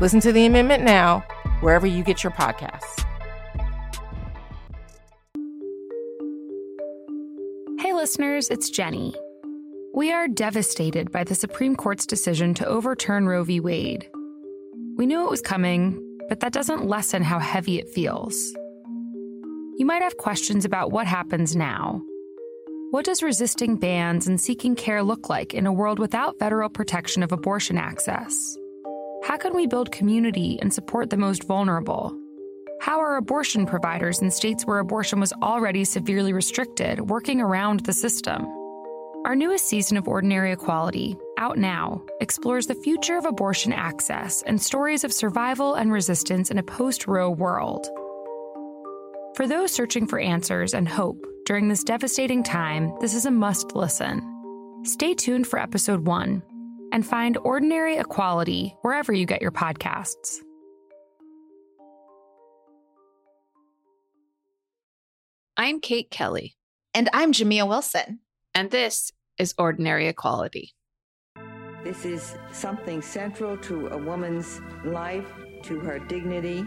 Listen to the amendment now, wherever you get your podcasts. Hey, listeners, it's Jenny. We are devastated by the Supreme Court's decision to overturn Roe v. Wade. We knew it was coming, but that doesn't lessen how heavy it feels. You might have questions about what happens now. What does resisting bans and seeking care look like in a world without federal protection of abortion access? How can we build community and support the most vulnerable? How are abortion providers in states where abortion was already severely restricted working around the system? Our newest season of Ordinary Equality, out now, explores the future of abortion access and stories of survival and resistance in a post Roe world. For those searching for answers and hope during this devastating time, this is a must listen. Stay tuned for episode one and find Ordinary Equality wherever you get your podcasts. I'm Kate Kelly. And I'm Jamia Wilson. And this is Ordinary Equality. This is something central to a woman's life, to her dignity.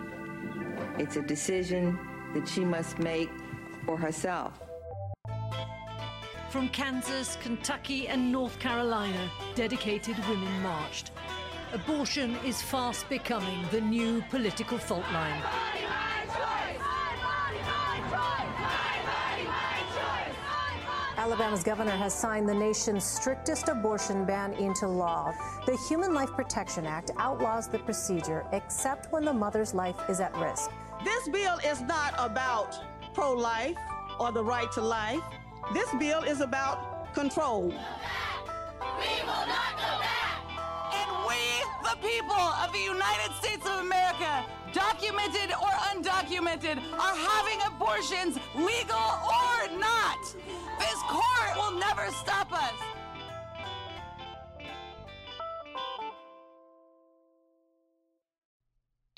It's a decision that she must make for herself. From Kansas, Kentucky, and North Carolina, dedicated women marched. Abortion is fast becoming the new political fault line. Alabama's governor has signed the nation's strictest abortion ban into law. The Human Life Protection Act outlaws the procedure except when the mother's life is at risk. This bill is not about pro life or the right to life. This bill is about control. We will not go back. And we, the people of the United States of America, documented or undocumented, are having abortions, legal or not. This court will never stop us.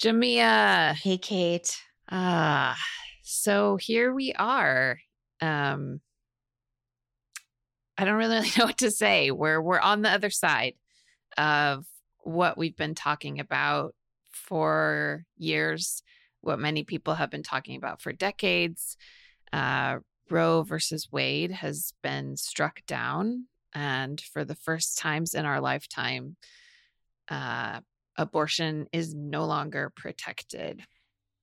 Jamia. Hey, Kate. Ah, so here we are. Um, I don't really know what to say. We're we're on the other side of what we've been talking about for years, what many people have been talking about for decades. Uh, Roe versus Wade has been struck down, and for the first times in our lifetime, uh, abortion is no longer protected.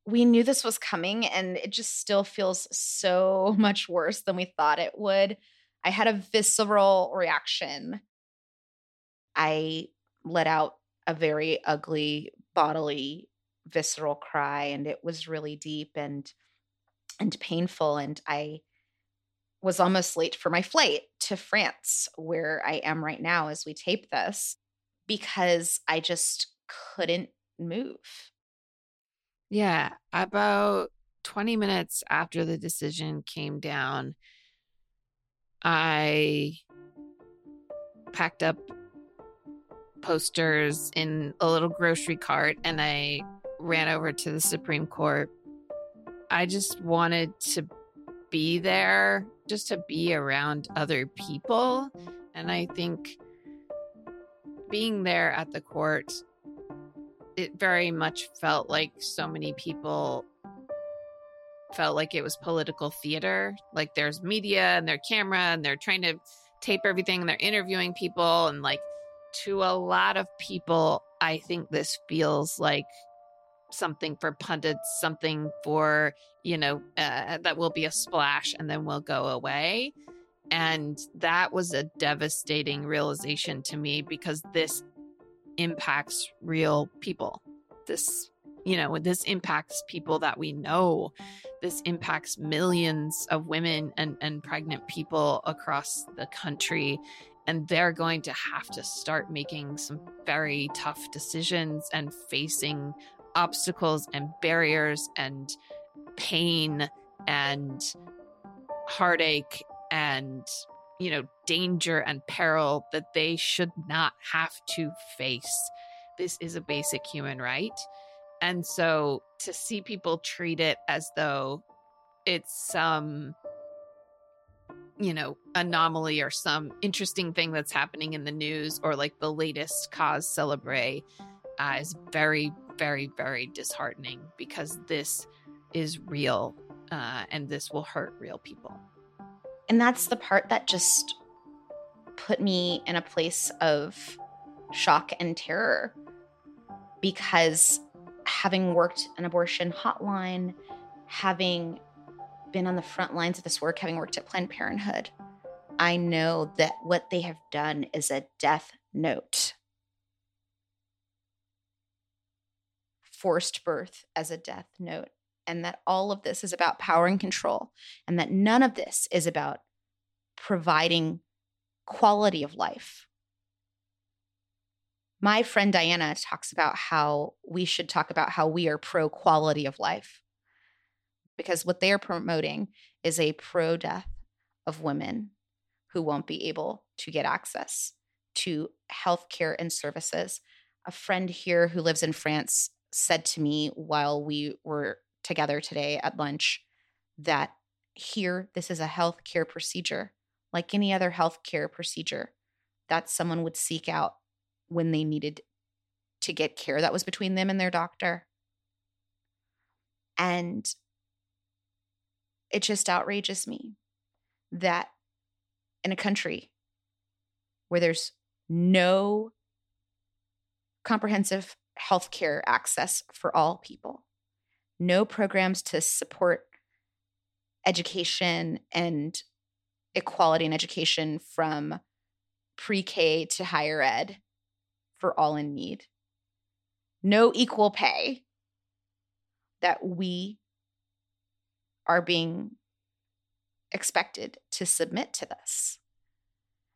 We knew this was coming, and it just still feels so much worse than we thought it would. I had a visceral reaction. I let out a very ugly bodily visceral cry and it was really deep and and painful and I was almost late for my flight to France where I am right now as we tape this because I just couldn't move. Yeah, about 20 minutes after the decision came down, I packed up posters in a little grocery cart and I ran over to the Supreme Court. I just wanted to be there, just to be around other people. And I think being there at the court, it very much felt like so many people felt like it was political theater. Like there's media and their camera and they're trying to tape everything and they're interviewing people. And like to a lot of people, I think this feels like something for pundits, something for, you know, uh, that will be a splash and then will go away. And that was a devastating realization to me because this impacts real people. This you know, this impacts people that we know. This impacts millions of women and, and pregnant people across the country. And they're going to have to start making some very tough decisions and facing obstacles and barriers and pain and heartache and you know danger and peril that they should not have to face this is a basic human right and so to see people treat it as though it's some you know anomaly or some interesting thing that's happening in the news or like the latest cause celebre uh, is very very very disheartening because this is real uh, and this will hurt real people. And that's the part that just put me in a place of shock and terror because having worked an abortion hotline, having been on the front lines of this work, having worked at Planned Parenthood, I know that what they have done is a death note. Forced birth as a death note. And that all of this is about power and control, and that none of this is about providing quality of life. My friend Diana talks about how we should talk about how we are pro quality of life because what they are promoting is a pro death of women who won't be able to get access to health care and services. A friend here who lives in France said to me while we were together today at lunch that here, this is a health care procedure like any other health care procedure that someone would seek out when they needed to get care that was between them and their doctor. And it just outrages me that in a country where there's no comprehensive health care access for all people, no programs to support education and equality in education from pre K to higher ed for all in need, no equal pay, that we are being expected to submit to this.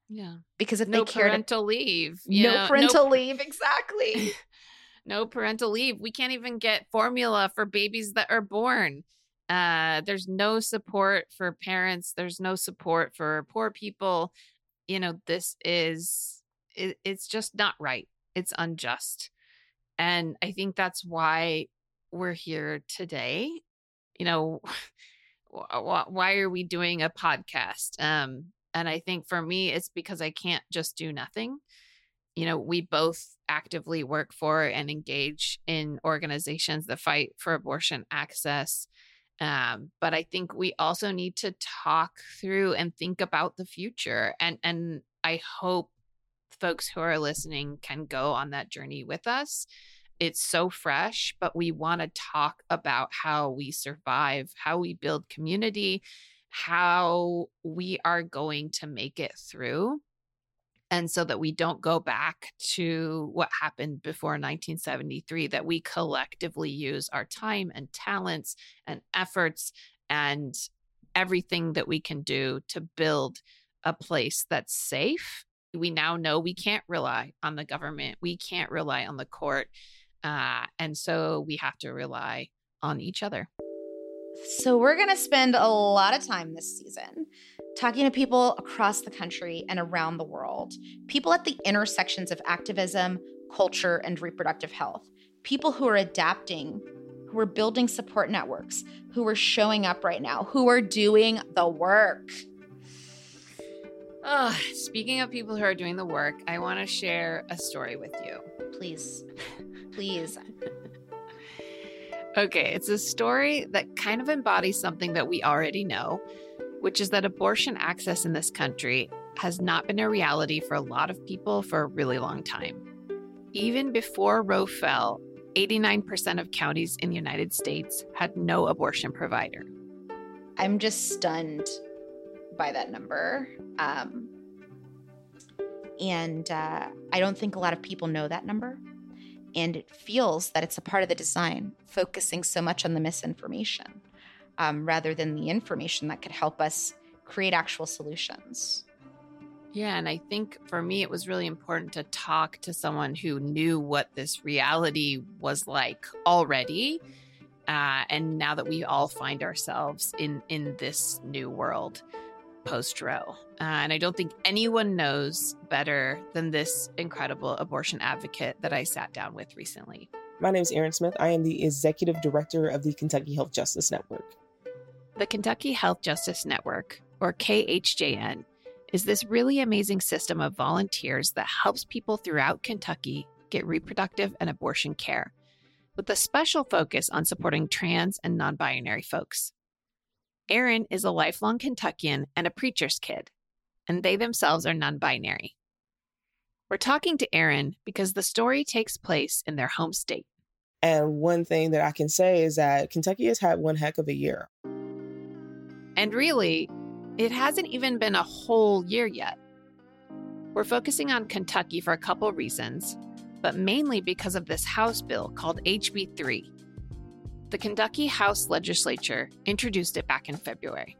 Yeah. Because if no they care parental leave. no know, parental leave, exactly. no parental leave. We can't even get formula for babies that are born. Uh, there's no support for parents. There's no support for poor people. You know, this is it, it's just not right. It's unjust, and I think that's why we're here today. You know, wh- wh- why are we doing a podcast? Um, and I think for me, it's because I can't just do nothing you know, we both actively work for and engage in organizations that fight for abortion access. Um, but I think we also need to talk through and think about the future. And and I hope folks who are listening can go on that journey with us. It's so fresh, but we want to talk about how we survive, how we build community, how we are going to make it through and so that we don't go back to what happened before 1973 that we collectively use our time and talents and efforts and everything that we can do to build a place that's safe we now know we can't rely on the government we can't rely on the court uh, and so we have to rely on each other So, we're going to spend a lot of time this season talking to people across the country and around the world, people at the intersections of activism, culture, and reproductive health, people who are adapting, who are building support networks, who are showing up right now, who are doing the work. Oh, speaking of people who are doing the work, I want to share a story with you. Please, please. Okay, it's a story that kind of embodies something that we already know, which is that abortion access in this country has not been a reality for a lot of people for a really long time. Even before Roe fell, 89% of counties in the United States had no abortion provider. I'm just stunned by that number. Um, and uh, I don't think a lot of people know that number. And it feels that it's a part of the design, focusing so much on the misinformation um, rather than the information that could help us create actual solutions. Yeah, and I think for me, it was really important to talk to someone who knew what this reality was like already. Uh, and now that we all find ourselves in in this new world post Roe, uh, and I don't think anyone knows better than this incredible abortion advocate that I sat down with recently. My name is Erin Smith. I am the executive director of the Kentucky Health Justice Network. The Kentucky Health Justice Network, or KHJN, is this really amazing system of volunteers that helps people throughout Kentucky get reproductive and abortion care, with a special focus on supporting trans and non binary folks. Erin is a lifelong Kentuckian and a preacher's kid, and they themselves are non binary. We're talking to Aaron because the story takes place in their home state. And one thing that I can say is that Kentucky has had one heck of a year. And really, it hasn't even been a whole year yet. We're focusing on Kentucky for a couple reasons, but mainly because of this House bill called HB 3. The Kentucky House legislature introduced it back in February.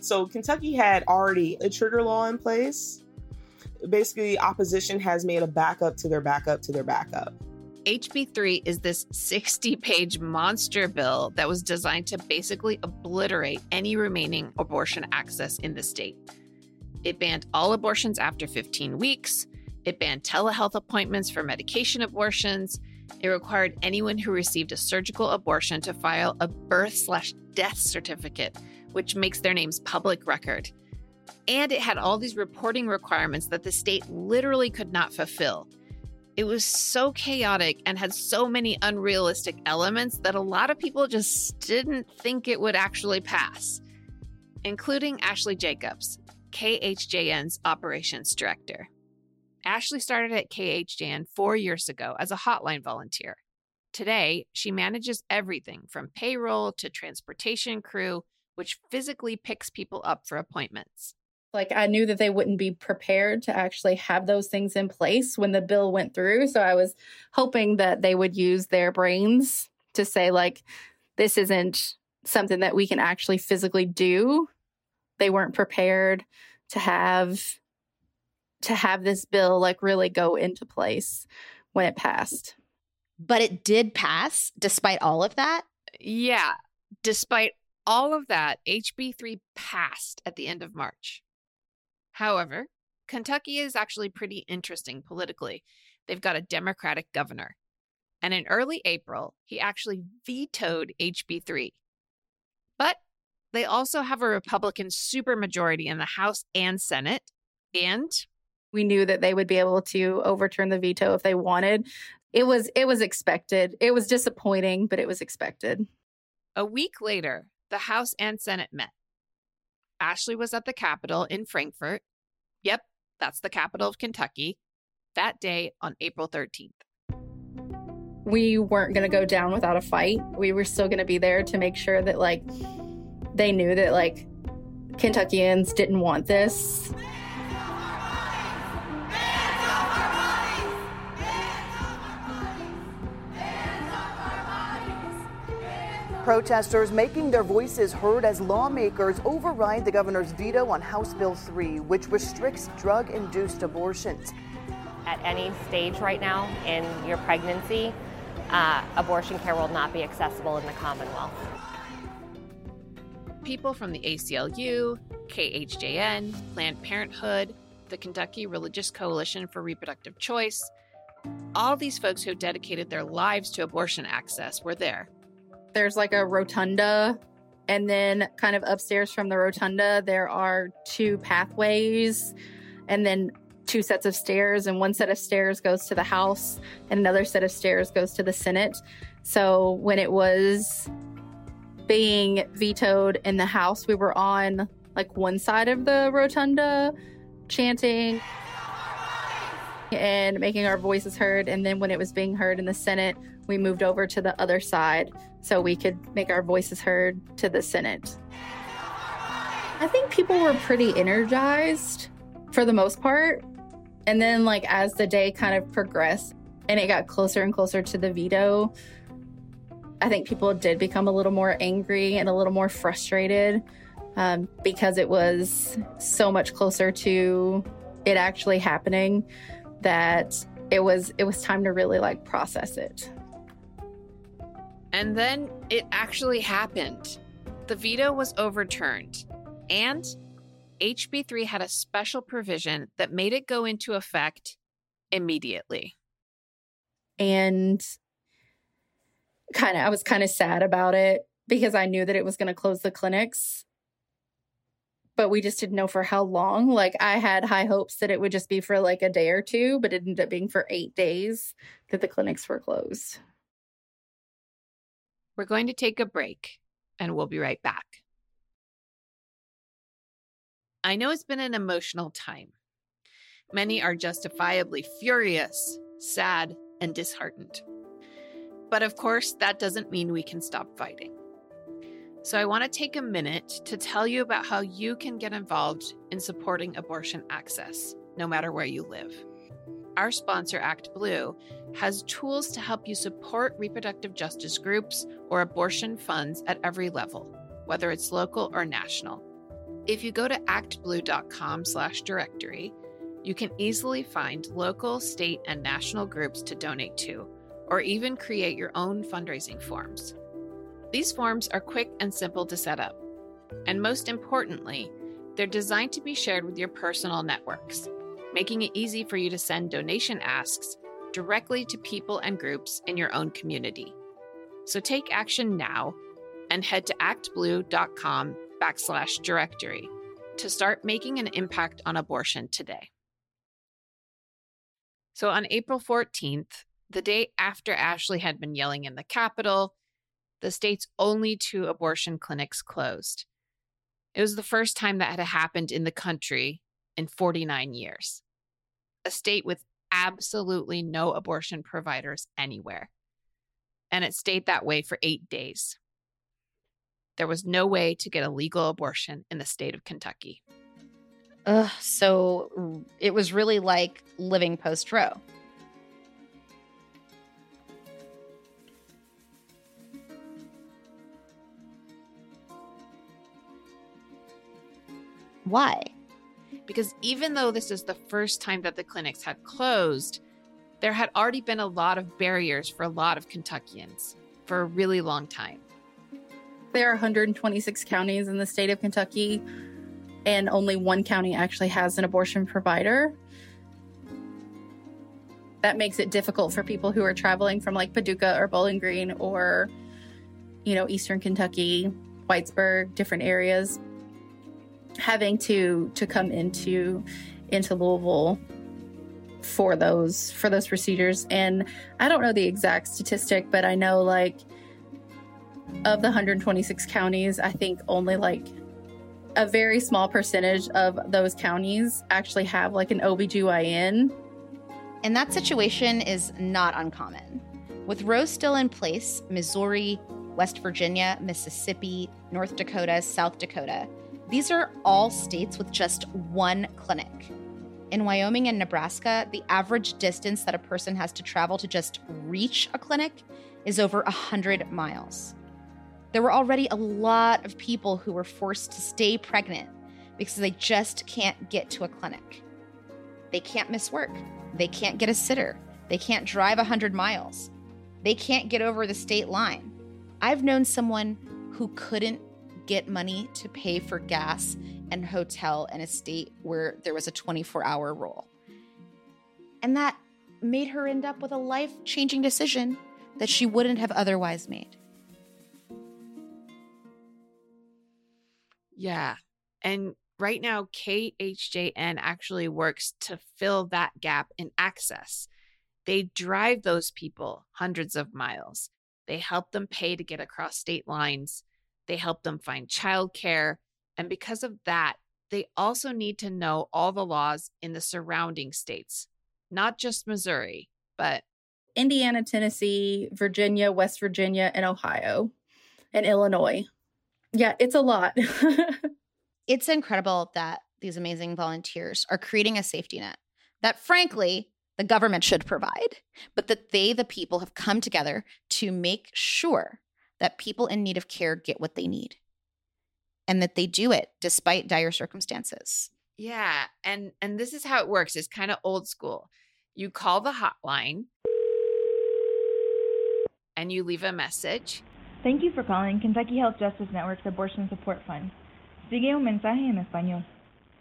So, Kentucky had already a trigger law in place. Basically, opposition has made a backup to their backup to their backup. HB3 is this 60 page monster bill that was designed to basically obliterate any remaining abortion access in the state. It banned all abortions after 15 weeks, it banned telehealth appointments for medication abortions. It required anyone who received a surgical abortion to file a birth slash death certificate, which makes their names public record. And it had all these reporting requirements that the state literally could not fulfill. It was so chaotic and had so many unrealistic elements that a lot of people just didn't think it would actually pass, including Ashley Jacobs, KHJN's operations director. Ashley started at KHJN four years ago as a hotline volunteer. Today, she manages everything from payroll to transportation crew, which physically picks people up for appointments. Like I knew that they wouldn't be prepared to actually have those things in place when the bill went through. So I was hoping that they would use their brains to say, like, this isn't something that we can actually physically do. They weren't prepared to have to have this bill like really go into place when it passed. But it did pass despite all of that? Yeah. Despite all of that, HB3 passed at the end of March. However, Kentucky is actually pretty interesting politically. They've got a Democratic governor. And in early April, he actually vetoed HB 3. But they also have a Republican supermajority in the House and Senate. And we knew that they would be able to overturn the veto if they wanted. It was it was expected. It was disappointing, but it was expected. A week later, the House and Senate met. Ashley was at the Capitol in Frankfort. Yep, that's the capital of Kentucky. That day on April 13th. We weren't going to go down without a fight. We were still going to be there to make sure that, like, they knew that, like, Kentuckians didn't want this. Protesters making their voices heard as lawmakers override the governor's veto on House Bill 3, which restricts drug induced abortions. At any stage right now in your pregnancy, uh, abortion care will not be accessible in the Commonwealth. People from the ACLU, KHJN, Planned Parenthood, the Kentucky Religious Coalition for Reproductive Choice, all these folks who dedicated their lives to abortion access were there there's like a rotunda and then kind of upstairs from the rotunda there are two pathways and then two sets of stairs and one set of stairs goes to the house and another set of stairs goes to the senate. So when it was being vetoed in the house we were on like one side of the rotunda chanting and making our voices heard and then when it was being heard in the senate we moved over to the other side so we could make our voices heard to the Senate. I think people were pretty energized for the most part. And then, like, as the day kind of progressed and it got closer and closer to the veto, I think people did become a little more angry and a little more frustrated um, because it was so much closer to it actually happening that it was it was time to really like process it. And then it actually happened. The veto was overturned, and HB3 had a special provision that made it go into effect immediately. And kind of I was kind of sad about it because I knew that it was going to close the clinics. But we just didn't know for how long. Like I had high hopes that it would just be for like a day or two, but it ended up being for 8 days that the clinics were closed. We're going to take a break and we'll be right back. I know it's been an emotional time. Many are justifiably furious, sad, and disheartened. But of course, that doesn't mean we can stop fighting. So I want to take a minute to tell you about how you can get involved in supporting abortion access, no matter where you live. Our sponsor, Act Blue, has tools to help you support reproductive justice groups or abortion funds at every level, whether it's local or national. If you go to actblue.com/directory, you can easily find local, state, and national groups to donate to, or even create your own fundraising forms. These forms are quick and simple to set up. And most importantly, they're designed to be shared with your personal networks making it easy for you to send donation asks directly to people and groups in your own community. So take action now and head to actblue.com backslash directory to start making an impact on abortion today. So on April 14th, the day after Ashley had been yelling in the Capitol, the state's only two abortion clinics closed. It was the first time that had happened in the country in 49 years. A state with absolutely no abortion providers anywhere. And it stayed that way for eight days. There was no way to get a legal abortion in the state of Kentucky. Ugh, so it was really like living post Roe. Why? Because even though this is the first time that the clinics had closed, there had already been a lot of barriers for a lot of Kentuckians for a really long time. There are 126 counties in the state of Kentucky, and only one county actually has an abortion provider. That makes it difficult for people who are traveling from like Paducah or Bowling Green or, you know, Eastern Kentucky, Whitesburg, different areas having to to come into into Louisville for those for those procedures. And I don't know the exact statistic but I know like of the 126 counties I think only like a very small percentage of those counties actually have like an OBGYN and that situation is not uncommon. With Roe still in place Missouri West Virginia Mississippi North Dakota South Dakota these are all states with just one clinic. In Wyoming and Nebraska, the average distance that a person has to travel to just reach a clinic is over 100 miles. There were already a lot of people who were forced to stay pregnant because they just can't get to a clinic. They can't miss work. They can't get a sitter. They can't drive 100 miles. They can't get over the state line. I've known someone who couldn't get money to pay for gas and hotel in a state where there was a 24 hour rule. And that made her end up with a life changing decision that she wouldn't have otherwise made. Yeah. And right now, KHJN actually works to fill that gap in access. They drive those people hundreds of miles. They help them pay to get across state lines. They help them find childcare. And because of that, they also need to know all the laws in the surrounding states, not just Missouri, but Indiana, Tennessee, Virginia, West Virginia, and Ohio, and Illinois. Yeah, it's a lot. it's incredible that these amazing volunteers are creating a safety net that, frankly, the government should provide, but that they, the people, have come together to make sure that people in need of care get what they need and that they do it despite dire circumstances. Yeah, and and this is how it works. It's kind of old school. You call the hotline and you leave a message. Thank you for calling Kentucky Health Justice Network's Abortion Support Fund. Sigue un mensaje en español.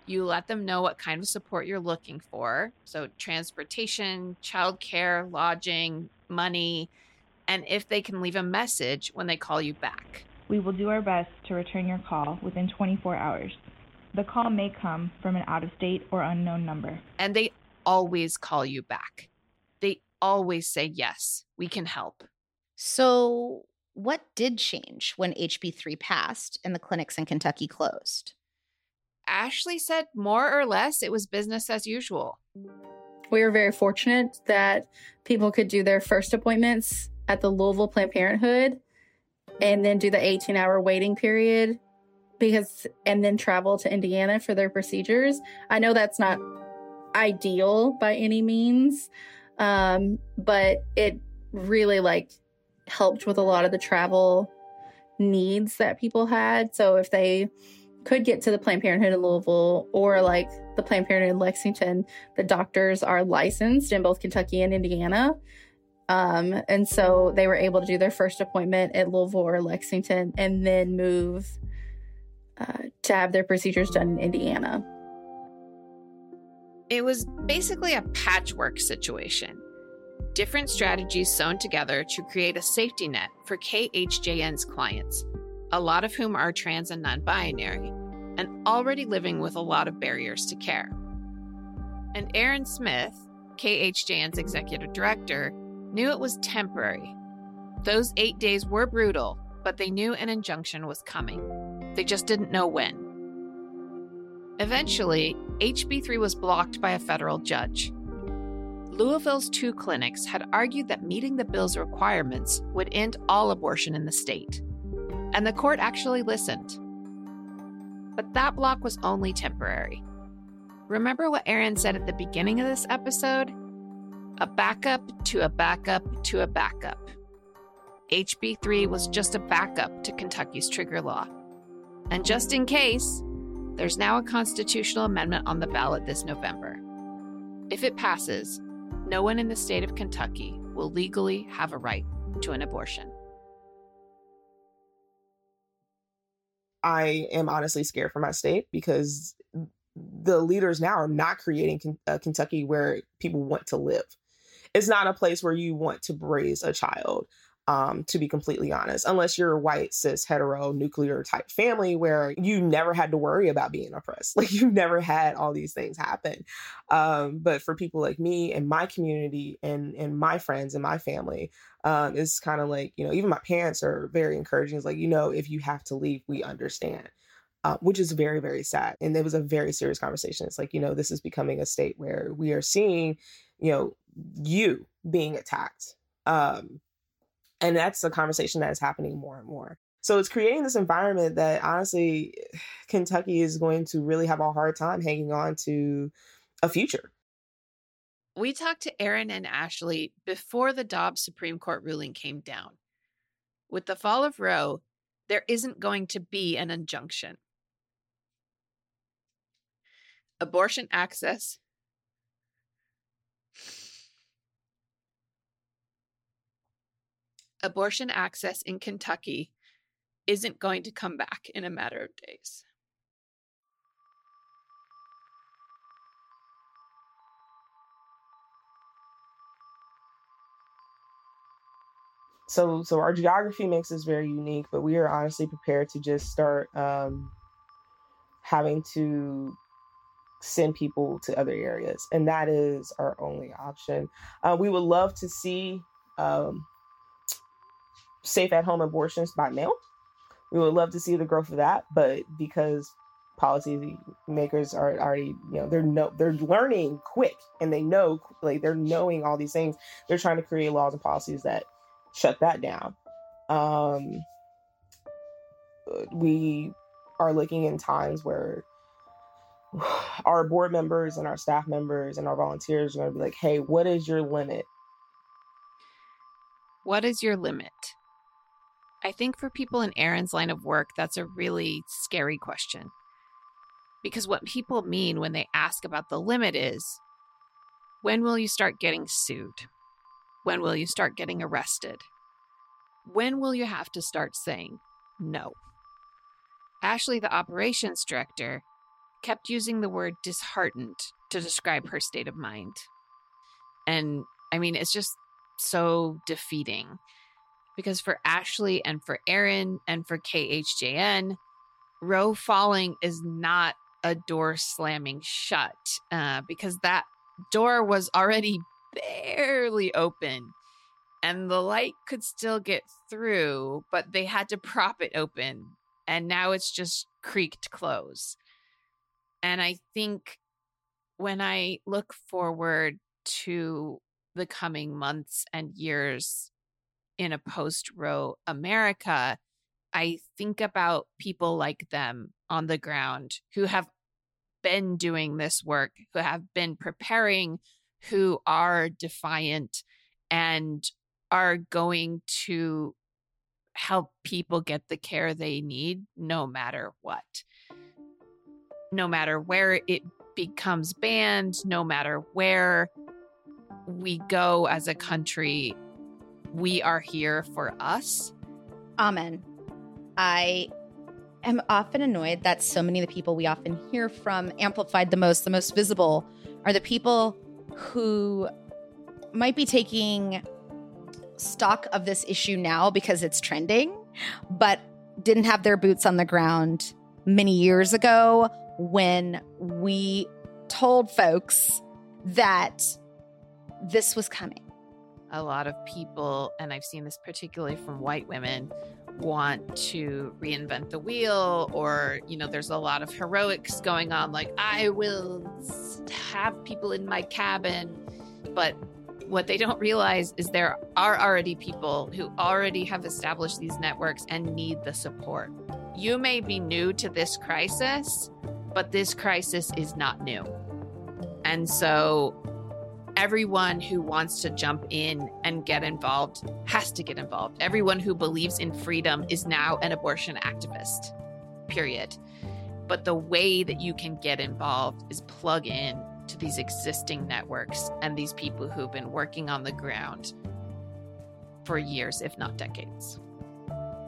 You let them know what kind of support you're looking for. So, transportation, childcare, lodging, money, and if they can leave a message when they call you back. We will do our best to return your call within 24 hours. The call may come from an out of state or unknown number. And they always call you back. They always say, Yes, we can help. So, what did change when HB3 passed and the clinics in Kentucky closed? Ashley said more or less it was business as usual. We were very fortunate that people could do their first appointments at the Louisville Planned Parenthood and then do the 18 hour waiting period because and then travel to Indiana for their procedures. I know that's not ideal by any means, um, but it really like helped with a lot of the travel needs that people had. So if they could get to the Planned Parenthood in Louisville or like the Planned Parenthood in Lexington, the doctors are licensed in both Kentucky and Indiana. Um, and so they were able to do their first appointment at Louisville or Lexington and then move uh, to have their procedures done in Indiana. It was basically a patchwork situation. Different strategies sewn together to create a safety net for KHJN's clients, a lot of whom are trans and non binary, and already living with a lot of barriers to care. And Aaron Smith, KHJN's executive director, knew it was temporary. Those eight days were brutal, but they knew an injunction was coming. They just didn't know when. Eventually, HB3 was blocked by a federal judge. Louisville's two clinics had argued that meeting the bill's requirements would end all abortion in the state. And the court actually listened. But that block was only temporary. Remember what Aaron said at the beginning of this episode? A backup to a backup to a backup. HB3 was just a backup to Kentucky's trigger law. And just in case, there's now a constitutional amendment on the ballot this November. If it passes, no one in the state of Kentucky will legally have a right to an abortion. I am honestly scared for my state because the leaders now are not creating a uh, Kentucky where people want to live. It's not a place where you want to raise a child um, to be completely honest, unless you're a white, cis, hetero, nuclear type family where you never had to worry about being oppressed. Like you never had all these things happen. Um, but for people like me and my community and, and my friends and my family, um, it's kind of like, you know, even my parents are very encouraging. It's like, you know, if you have to leave, we understand. Uh, which is very, very sad. And it was a very serious conversation. It's like, you know, this is becoming a state where we are seeing, you know, you being attacked. Um, and that's a conversation that is happening more and more. So it's creating this environment that honestly, Kentucky is going to really have a hard time hanging on to a future. We talked to Aaron and Ashley before the Dobbs Supreme Court ruling came down. With the fall of Roe, there isn't going to be an injunction. Abortion access abortion access in Kentucky isn't going to come back in a matter of days. So, so our geography makes us very unique, but we are honestly prepared to just start um, having to send people to other areas, and that is our only option. Uh, we would love to see um, safe at home abortions by mail. We would love to see the growth of that, but because policy makers are already, you know, they're no, they're learning quick and they know, like, they're knowing all these things. They're trying to create laws and policies that shut that down. Um, we are looking in times where our board members and our staff members and our volunteers are going to be like, hey, what is your limit? What is your limit? I think for people in Aaron's line of work, that's a really scary question. Because what people mean when they ask about the limit is when will you start getting sued? When will you start getting arrested? When will you have to start saying no? Ashley, the operations director, kept using the word disheartened to describe her state of mind. And I mean, it's just so defeating because for Ashley and for Aaron and for KHJN, Roe falling is not a door slamming shut uh, because that door was already barely open and the light could still get through, but they had to prop it open. And now it's just creaked close. And I think when I look forward to the coming months and years in a post Roe America, I think about people like them on the ground who have been doing this work, who have been preparing, who are defiant and are going to help people get the care they need no matter what. No matter where it becomes banned, no matter where we go as a country, we are here for us. Amen. I am often annoyed that so many of the people we often hear from amplified the most, the most visible, are the people who might be taking stock of this issue now because it's trending, but didn't have their boots on the ground many years ago when we told folks that this was coming. A lot of people, and I've seen this particularly from white women, want to reinvent the wheel or you know there's a lot of heroics going on like i will have people in my cabin but what they don't realize is there are already people who already have established these networks and need the support. You may be new to this crisis but this crisis is not new. And so everyone who wants to jump in and get involved has to get involved. Everyone who believes in freedom is now an abortion activist, period. But the way that you can get involved is plug in to these existing networks and these people who've been working on the ground for years, if not decades.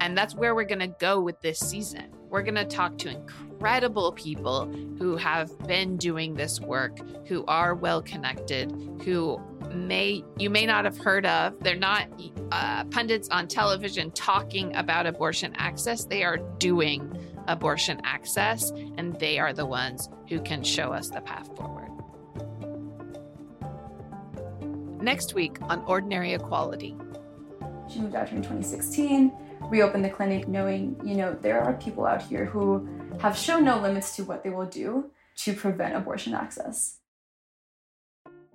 And that's where we're going to go with this season. We're going to talk to incredible people who have been doing this work, who are well connected, who may you may not have heard of. They're not uh, pundits on television talking about abortion access. They are doing abortion access, and they are the ones who can show us the path forward. Next week on Ordinary Equality. She moved out here in 2016 reopen the clinic knowing, you know, there are people out here who have shown no limits to what they will do to prevent abortion access.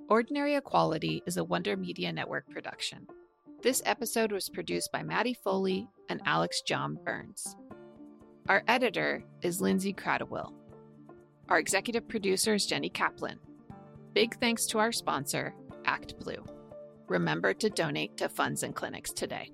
Ordinary Equality is a Wonder Media Network production. This episode was produced by Maddie Foley and Alex John Burns. Our editor is Lindsey Kratochwill. Our executive producer is Jenny Kaplan. Big thanks to our sponsor, Act Blue. Remember to donate to funds and clinics today.